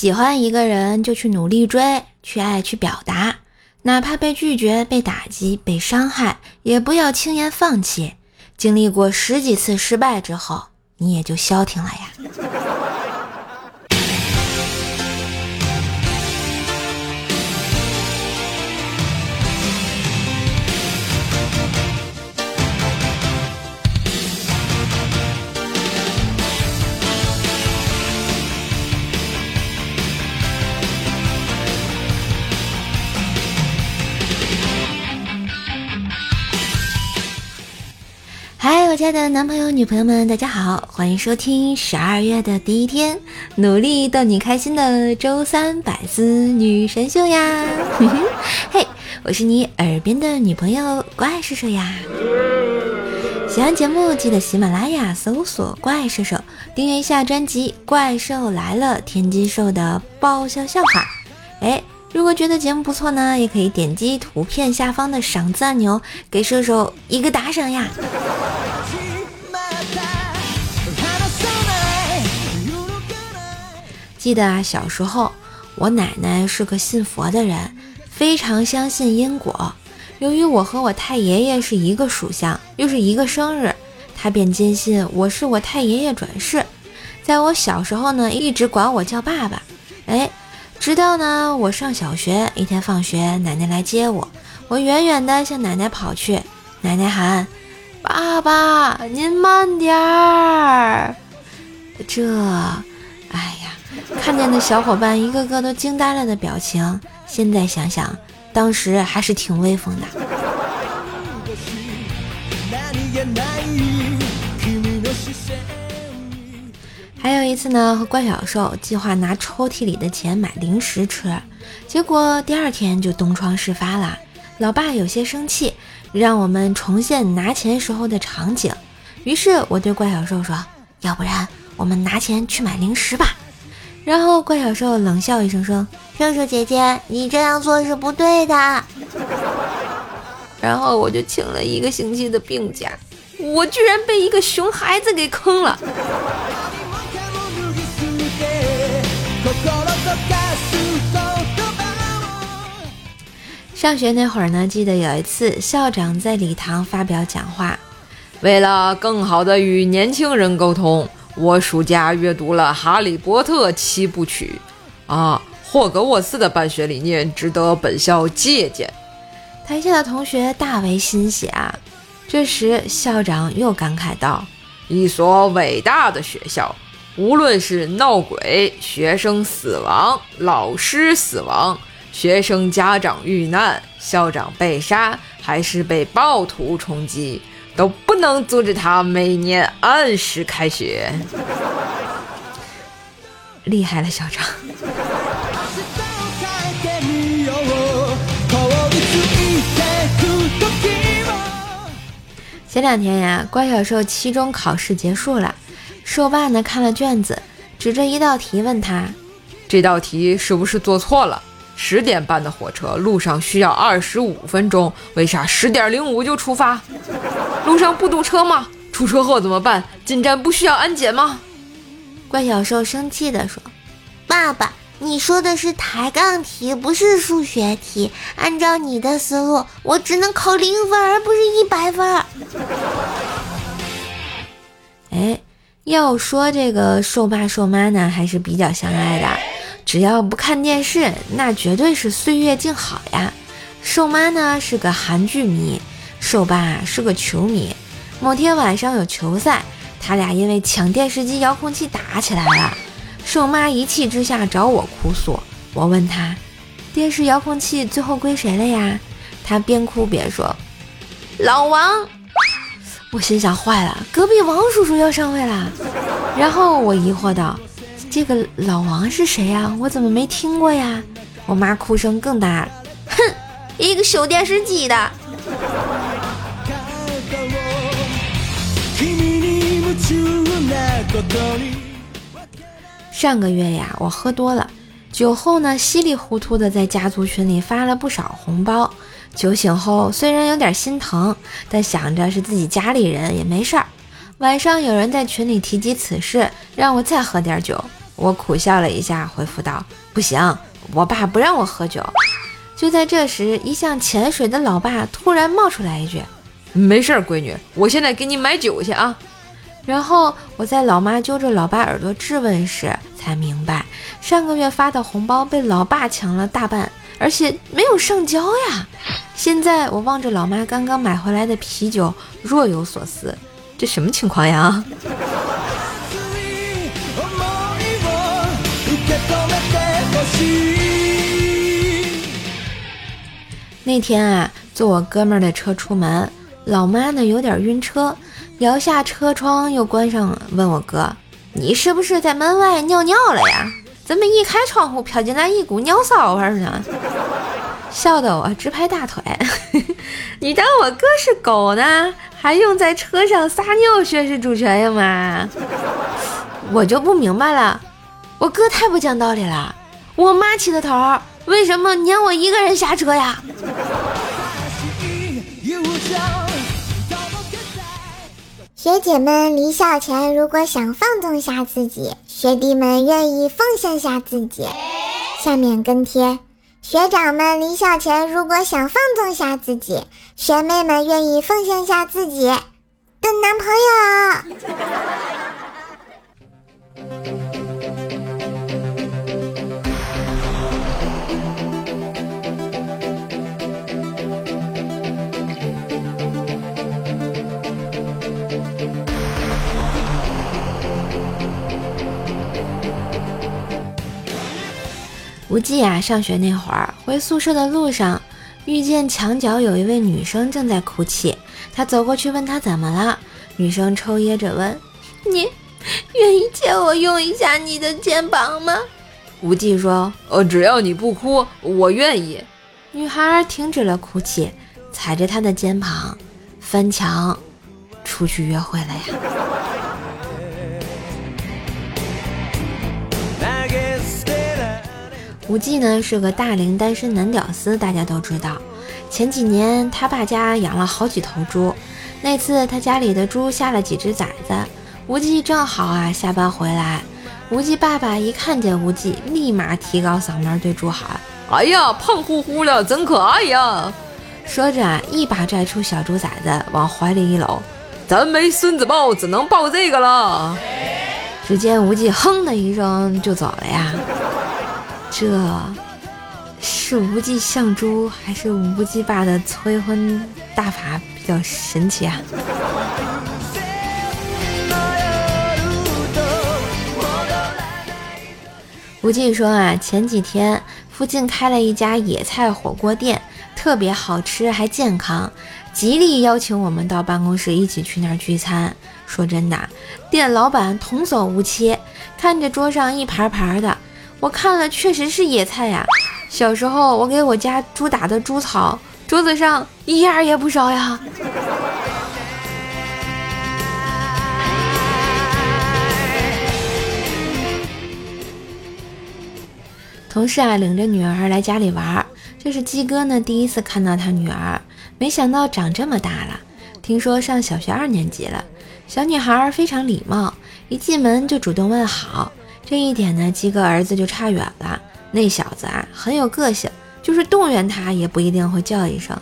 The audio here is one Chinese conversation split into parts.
喜欢一个人就去努力追，去爱，去表达，哪怕被拒绝、被打击、被伤害，也不要轻言放弃。经历过十几次失败之后，你也就消停了呀。嗨，我家的男朋友、女朋友们，大家好，欢迎收听十二月的第一天，努力逗你开心的周三百思女神秀呀！嘿，我是你耳边的女朋友怪兽兽呀。喜欢节目记得喜马拉雅搜索“怪兽兽”，订阅一下专辑《怪兽来了》，天津兽的爆笑笑话。哎。如果觉得节目不错呢，也可以点击图片下方的赏赞钮，给射手一个打赏呀。记得啊，小时候我奶奶是个信佛的人，非常相信因果。由于我和我太爷爷是一个属相，又是一个生日，她便坚信我是我太爷爷转世。在我小时候呢，一直管我叫爸爸。哎。直到呢，我上小学，一天放学，奶奶来接我，我远远的向奶奶跑去，奶奶喊：“爸爸，您慢点儿。”这，哎呀，看见的小伙伴一个个都惊呆了的表情，现在想想，当时还是挺威风的。还有一次呢，和怪小兽计划拿抽屉里的钱买零食吃，结果第二天就东窗事发了。老爸有些生气，让我们重现拿钱时候的场景。于是我对怪小兽说：“要不然我们拿钱去买零食吧。”然后怪小兽冷笑一声说：“兽兽姐姐，你这样做是不对的。”然后我就请了一个星期的病假，我居然被一个熊孩子给坑了。上学那会儿呢，记得有一次校长在礼堂发表讲话，为了更好的与年轻人沟通，我暑假阅读了《哈利波特》七部曲，啊，霍格沃斯的办学理念值得本校借鉴。台下的同学大为欣喜啊。这时校长又感慨道：“一所伟大的学校。”无论是闹鬼、学生死亡、老师死亡、学生家长遇难、校长被杀，还是被暴徒冲击，都不能阻止他每年按时开学。厉害了，校长！前两天呀，怪小兽期中考试结束了。兽爸呢看了卷子，指着一道题问他：“这道题是不是做错了？十点半的火车路上需要二十五分钟，为啥十点零五就出发？路上不堵车吗？出车祸怎么办？进站不需要安检吗？”怪小兽生气地说：“爸爸，你说的是抬杠题，不是数学题。按照你的思路，我只能考零分，而不是一百分。”哎。要说这个兽爸兽妈呢，还是比较相爱的。只要不看电视，那绝对是岁月静好呀。瘦妈呢是个韩剧迷，瘦爸是个球迷。某天晚上有球赛，他俩因为抢电视机遥控器打起来了。瘦妈一气之下找我哭诉，我问他，电视遥控器最后归谁了呀？他边哭边说，老王。我心想坏了，隔壁王叔叔要上位了。然后我疑惑道：“这个老王是谁呀？我怎么没听过呀？”我妈哭声更大，哼，一个修电视机的。上个月呀，我喝多了，酒后呢稀里糊涂的在家族群里发了不少红包。酒醒后，虽然有点心疼，但想着是自己家里人也没事儿。晚上有人在群里提及此事，让我再喝点酒，我苦笑了一下，回复道：“不行，我爸不让我喝酒。”就在这时，一向潜水的老爸突然冒出来一句：“没事儿，闺女，我现在给你买酒去啊。”然后我在老妈揪着老爸耳朵质问时，才明白上个月发的红包被老爸抢了大半，而且没有上交呀。现在我望着老妈刚刚买回来的啤酒，若有所思，这什么情况呀？那天啊，坐我哥们儿的车出门，老妈呢有点晕车，摇下车窗又关上，问我哥：“你是不是在门外尿尿了呀？怎么一开窗户飘进来一股尿骚味呢？”笑得我直拍大腿。你当我哥是狗呢？还用在车上撒尿宣示主权呀妈？我就不明白了，我哥太不讲道理了。我妈起的头，为什么撵我一个人下车呀？学姐们离校前如果想放纵下自己，学弟们愿意奉献下自己。下面跟贴。学长们离校前如果想放纵下自己，学妹们愿意奉献下自己的男朋友。无忌啊，上学那会儿回宿舍的路上，遇见墙角有一位女生正在哭泣。他走过去问她怎么了，女生抽噎着问：“你愿意借我用一下你的肩膀吗？”无忌说：“呃，只要你不哭，我愿意。”女孩停止了哭泣，踩着他的肩膀，翻墙出去约会了呀。无忌呢是个大龄单身男屌丝，大家都知道。前几年他爸家养了好几头猪，那次他家里的猪下了几只崽子，无忌正好啊下班回来，无忌爸爸一看见无忌，立马提高嗓门对猪喊：“哎呀，胖乎乎的，真可爱呀！”说着啊，一把拽出小猪崽子往怀里一搂：“咱没孙子抱，只能抱这个了。”只见无忌哼的一声就走了呀。这是无忌相猪，还是无忌爸的催婚大法比较神奇啊？无忌说啊，前几天附近开了一家野菜火锅店，特别好吃还健康，极力邀请我们到办公室一起去那儿聚餐。说真的，店老板童叟无欺，看着桌上一盘盘的。我看了，确实是野菜呀。小时候我给我家猪打的猪草，桌子上一样也不少呀。同事啊，领着女儿来家里玩，这是鸡哥呢第一次看到他女儿，没想到长这么大了，听说上小学二年级了。小女孩非常礼貌，一进门就主动问好。这一点呢，鸡哥儿子就差远了。那小子啊，很有个性，就是动员他也不一定会叫一声。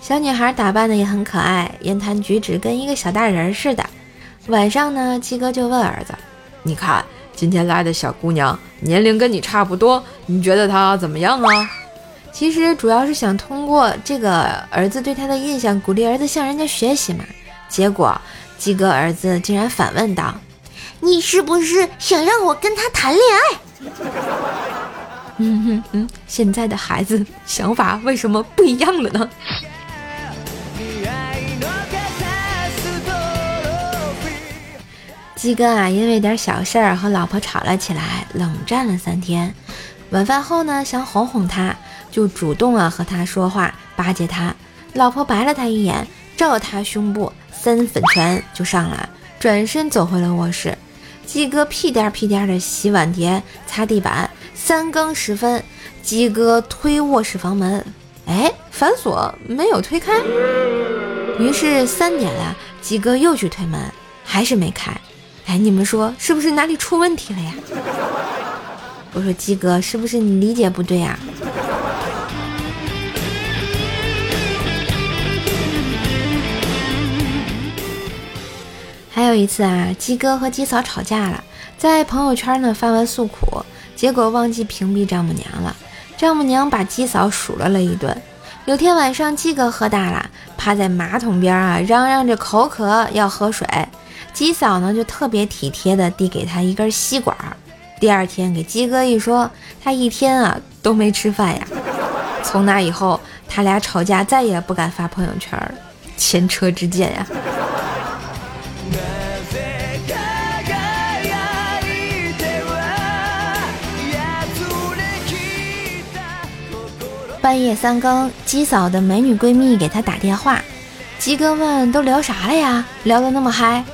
小女孩打扮的也很可爱，言谈举止跟一个小大人似的。晚上呢，鸡哥就问儿子：“你看今天来的小姑娘，年龄跟你差不多，你觉得她怎么样啊？”其实主要是想通过这个儿子对他的印象，鼓励儿子向人家学习嘛。结果鸡哥儿子竟然反问道。你是不是想让我跟他谈恋爱？嗯哼哼，现在的孩子想法为什么不一样了呢？鸡哥啊，因为点小事儿和老婆吵了起来，冷战了三天。晚饭后呢，想哄哄他，就主动啊和他说话，巴结他。老婆白了他一眼，照他胸部三粉拳就上来，转身走回了卧室。鸡哥屁颠屁颠的洗碗碟、擦地板。三更时分，鸡哥推卧室房门，哎，反锁没有推开。于是三点了，鸡哥又去推门，还是没开。哎，你们说是不是哪里出问题了呀？我说鸡哥，是不是你理解不对啊？还有一次啊，鸡哥和鸡嫂吵架了，在朋友圈呢发文诉苦，结果忘记屏蔽丈母娘了。丈母娘把鸡嫂数落了一顿。有天晚上，鸡哥喝大了，趴在马桶边啊，嚷嚷着口渴要喝水。鸡嫂呢就特别体贴的递给他一根吸管。第二天给鸡哥一说，他一天啊都没吃饭呀。从那以后，他俩吵架再也不敢发朋友圈了，前车之鉴呀。半夜三更，鸡嫂的美女闺蜜给她打电话，鸡哥问都聊啥了呀？聊得那么嗨。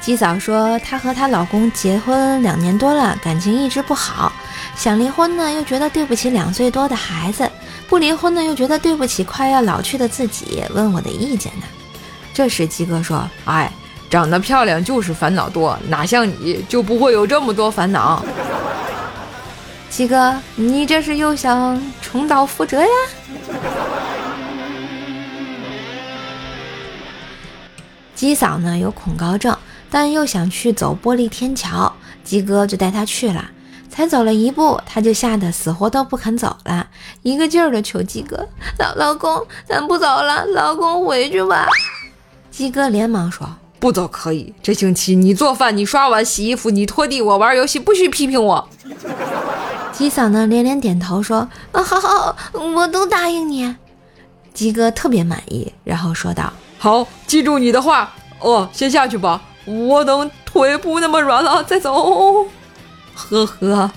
鸡嫂说她和她老公结婚两年多了，感情一直不好，想离婚呢，又觉得对不起两岁多的孩子；不离婚呢，又觉得对不起快要老去的自己。问我的意见呢？这时鸡哥说：“哎，长得漂亮就是烦恼多，哪像你就不会有这么多烦恼。”鸡哥，你这是又想重蹈覆辙呀？鸡嫂呢有恐高症，但又想去走玻璃天桥，鸡哥就带她去了。才走了一步，她就吓得死活都不肯走了，一个劲儿的求鸡哥：“老老公，咱不走了，老公回去吧。”鸡哥连忙说：“不走可以，这星期你做饭，你刷碗、洗衣服，你拖地，我玩游戏，不许批评我。”鸡嫂呢连连点头说：“啊，好好，我都答应你。”鸡哥特别满意，然后说道：“好，记住你的话。哦，先下去吧，我等腿不那么软了再走。”呵呵。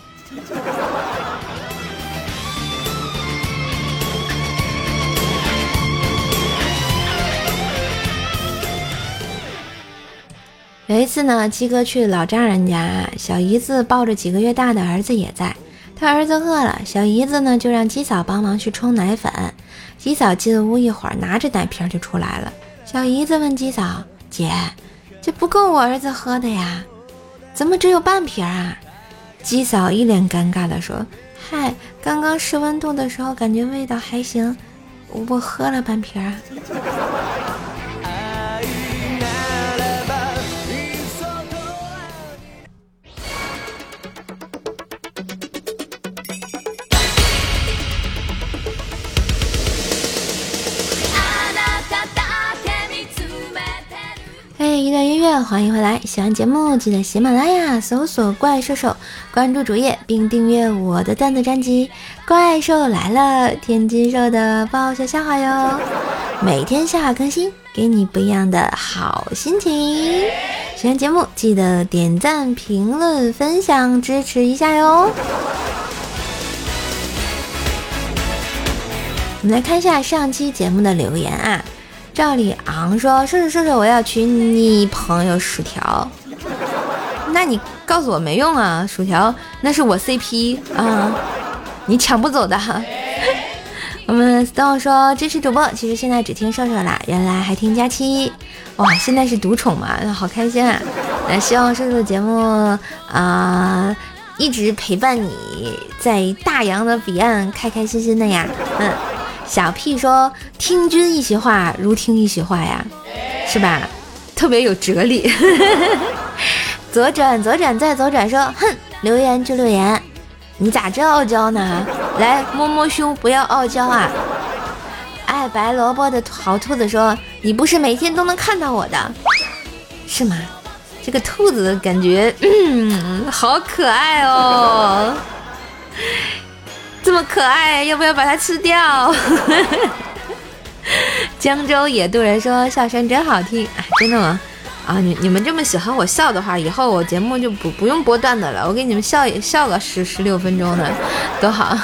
有一次呢，鸡哥去老丈人家，小姨子抱着几个月大的儿子也在。他儿子饿了，小姨子呢就让鸡嫂帮忙去冲奶粉。鸡嫂进屋一会儿，拿着奶瓶就出来了。小姨子问鸡嫂：“姐，这不够我儿子喝的呀？怎么只有半瓶啊？”鸡嫂一脸尴尬地说：“嗨，刚刚试温度的时候感觉味道还行，我喝了半瓶。”欢迎回来！喜欢节目记得喜马拉雅搜索“怪兽兽”，关注主页并订阅我的段子专辑《怪兽来了》，天津兽的爆笑笑话哟！每天下午更新，给你不一样的好心情。喜欢节目记得点赞、评论、分享，支持一下哟！我们来看一下上期节目的留言啊。赵里昂说：“叔叔叔叔，我要娶你朋友薯条。那你告诉我没用啊，薯条那是我 CP 啊，你抢不走的。”我们 Stone 说：“支持主播，其实现在只听瘦瘦啦，原来还听佳期。哇，现在是独宠嘛，好开心啊！那希望瘦瘦的节目啊，一直陪伴你在大洋的彼岸，开开心心的呀，嗯。”小屁说：“听君一席话，如听一席话呀，是吧？特别有哲理。”左转，左转，再左转。说：“哼，留言就留言，你咋这傲娇呢？来摸摸胸，不要傲娇啊！”爱白萝卜的好兔子说：“你不是每天都能看到我的，是吗？这个兔子感觉，嗯，好可爱哦。”这么可爱，要不要把它吃掉？江州野渡人说笑声真好听，哎，真的吗？啊，你你们这么喜欢我笑的话，以后我节目就不不用播段子了，我给你们笑笑个十十六分钟的，多好。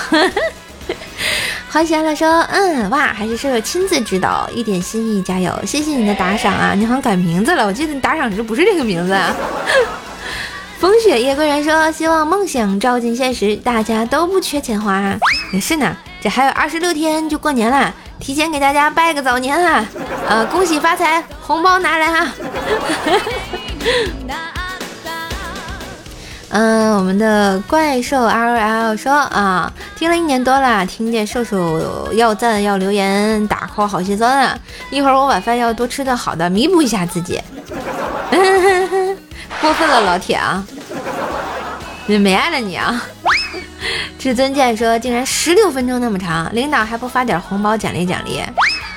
欢喜了说，嗯，哇，还是舍友亲自指导，一点心意，加油，谢谢你的打赏啊！你好像改名字了，我记得你打赏时不是这个名字啊。风雪夜归人说：“希望梦想照进现实，大家都不缺钱花。也是呢，这还有二十六天就过年了，提前给大家拜个早年啊！呃，恭喜发财，红包拿来啊！”嗯，我们的怪兽 L L 说啊，听了一年多了，听见兽兽要赞要留言打 call 好心酸啊！一会儿我晚饭要多吃顿好的，弥补一下自己。过分了，老铁啊！你没爱了你啊！至尊剑说，竟然十六分钟那么长，领导还不发点红包奖励奖励？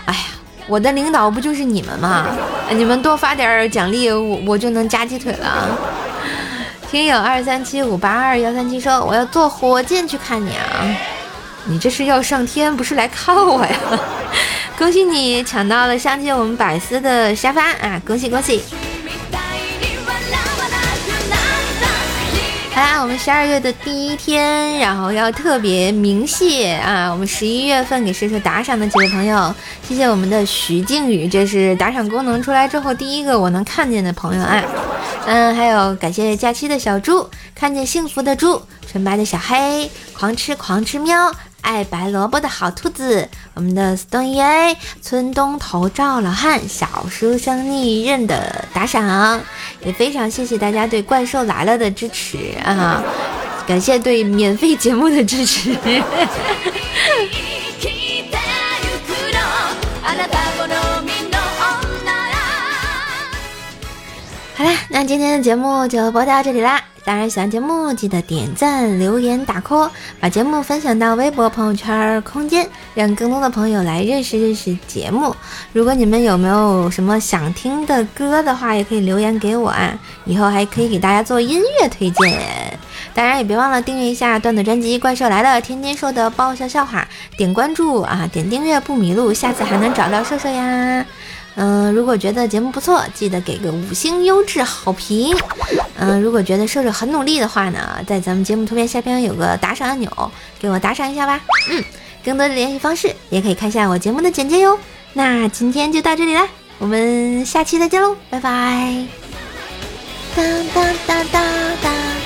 哎呀，我的领导不就是你们吗？你们多发点奖励，我我就能夹鸡腿了。听友二三七五八二幺三七说：“我要坐火箭去看你啊！你这是要上天，不是来看我呀！恭喜你抢到了上期我们百思的沙发啊！恭喜恭喜！好啦，我们十二月的第一天，然后要特别鸣谢啊！我们十一月份给射手打赏的几位朋友，谢谢我们的徐靖宇，这是打赏功能出来之后第一个我能看见的朋友啊！嗯，还有感谢假期的小猪，看见幸福的猪，纯白的小黑，狂吃狂吃喵，爱白萝卜的好兔子，我们的 Stone A，村东头赵老汉，小书生逆刃的打赏，也非常谢谢大家对怪兽来了的支持啊！感谢对免费节目的支持。那今天的节目就播到这里啦。当然，喜欢节目记得点赞、留言、打 call，把节目分享到微博、朋友圈、空间，让更多的朋友来认识认识节目。如果你们有没有什么想听的歌的话，也可以留言给我啊，以后还可以给大家做音乐推荐。当然，也别忘了订阅一下段子专辑《怪兽来了》，天天说的爆笑笑话，点关注啊，点订阅不迷路，下次还能找到瘦瘦呀。嗯，如果觉得节目不错，记得给个五星优质好评。嗯，如果觉得瘦瘦很努力的话呢，在咱们节目图片下边有个打赏按钮，给我打赏一下吧。嗯，更多的联系方式也可以看一下我节目的简介哟。那今天就到这里啦，我们下期再见喽，拜拜。哒哒哒哒。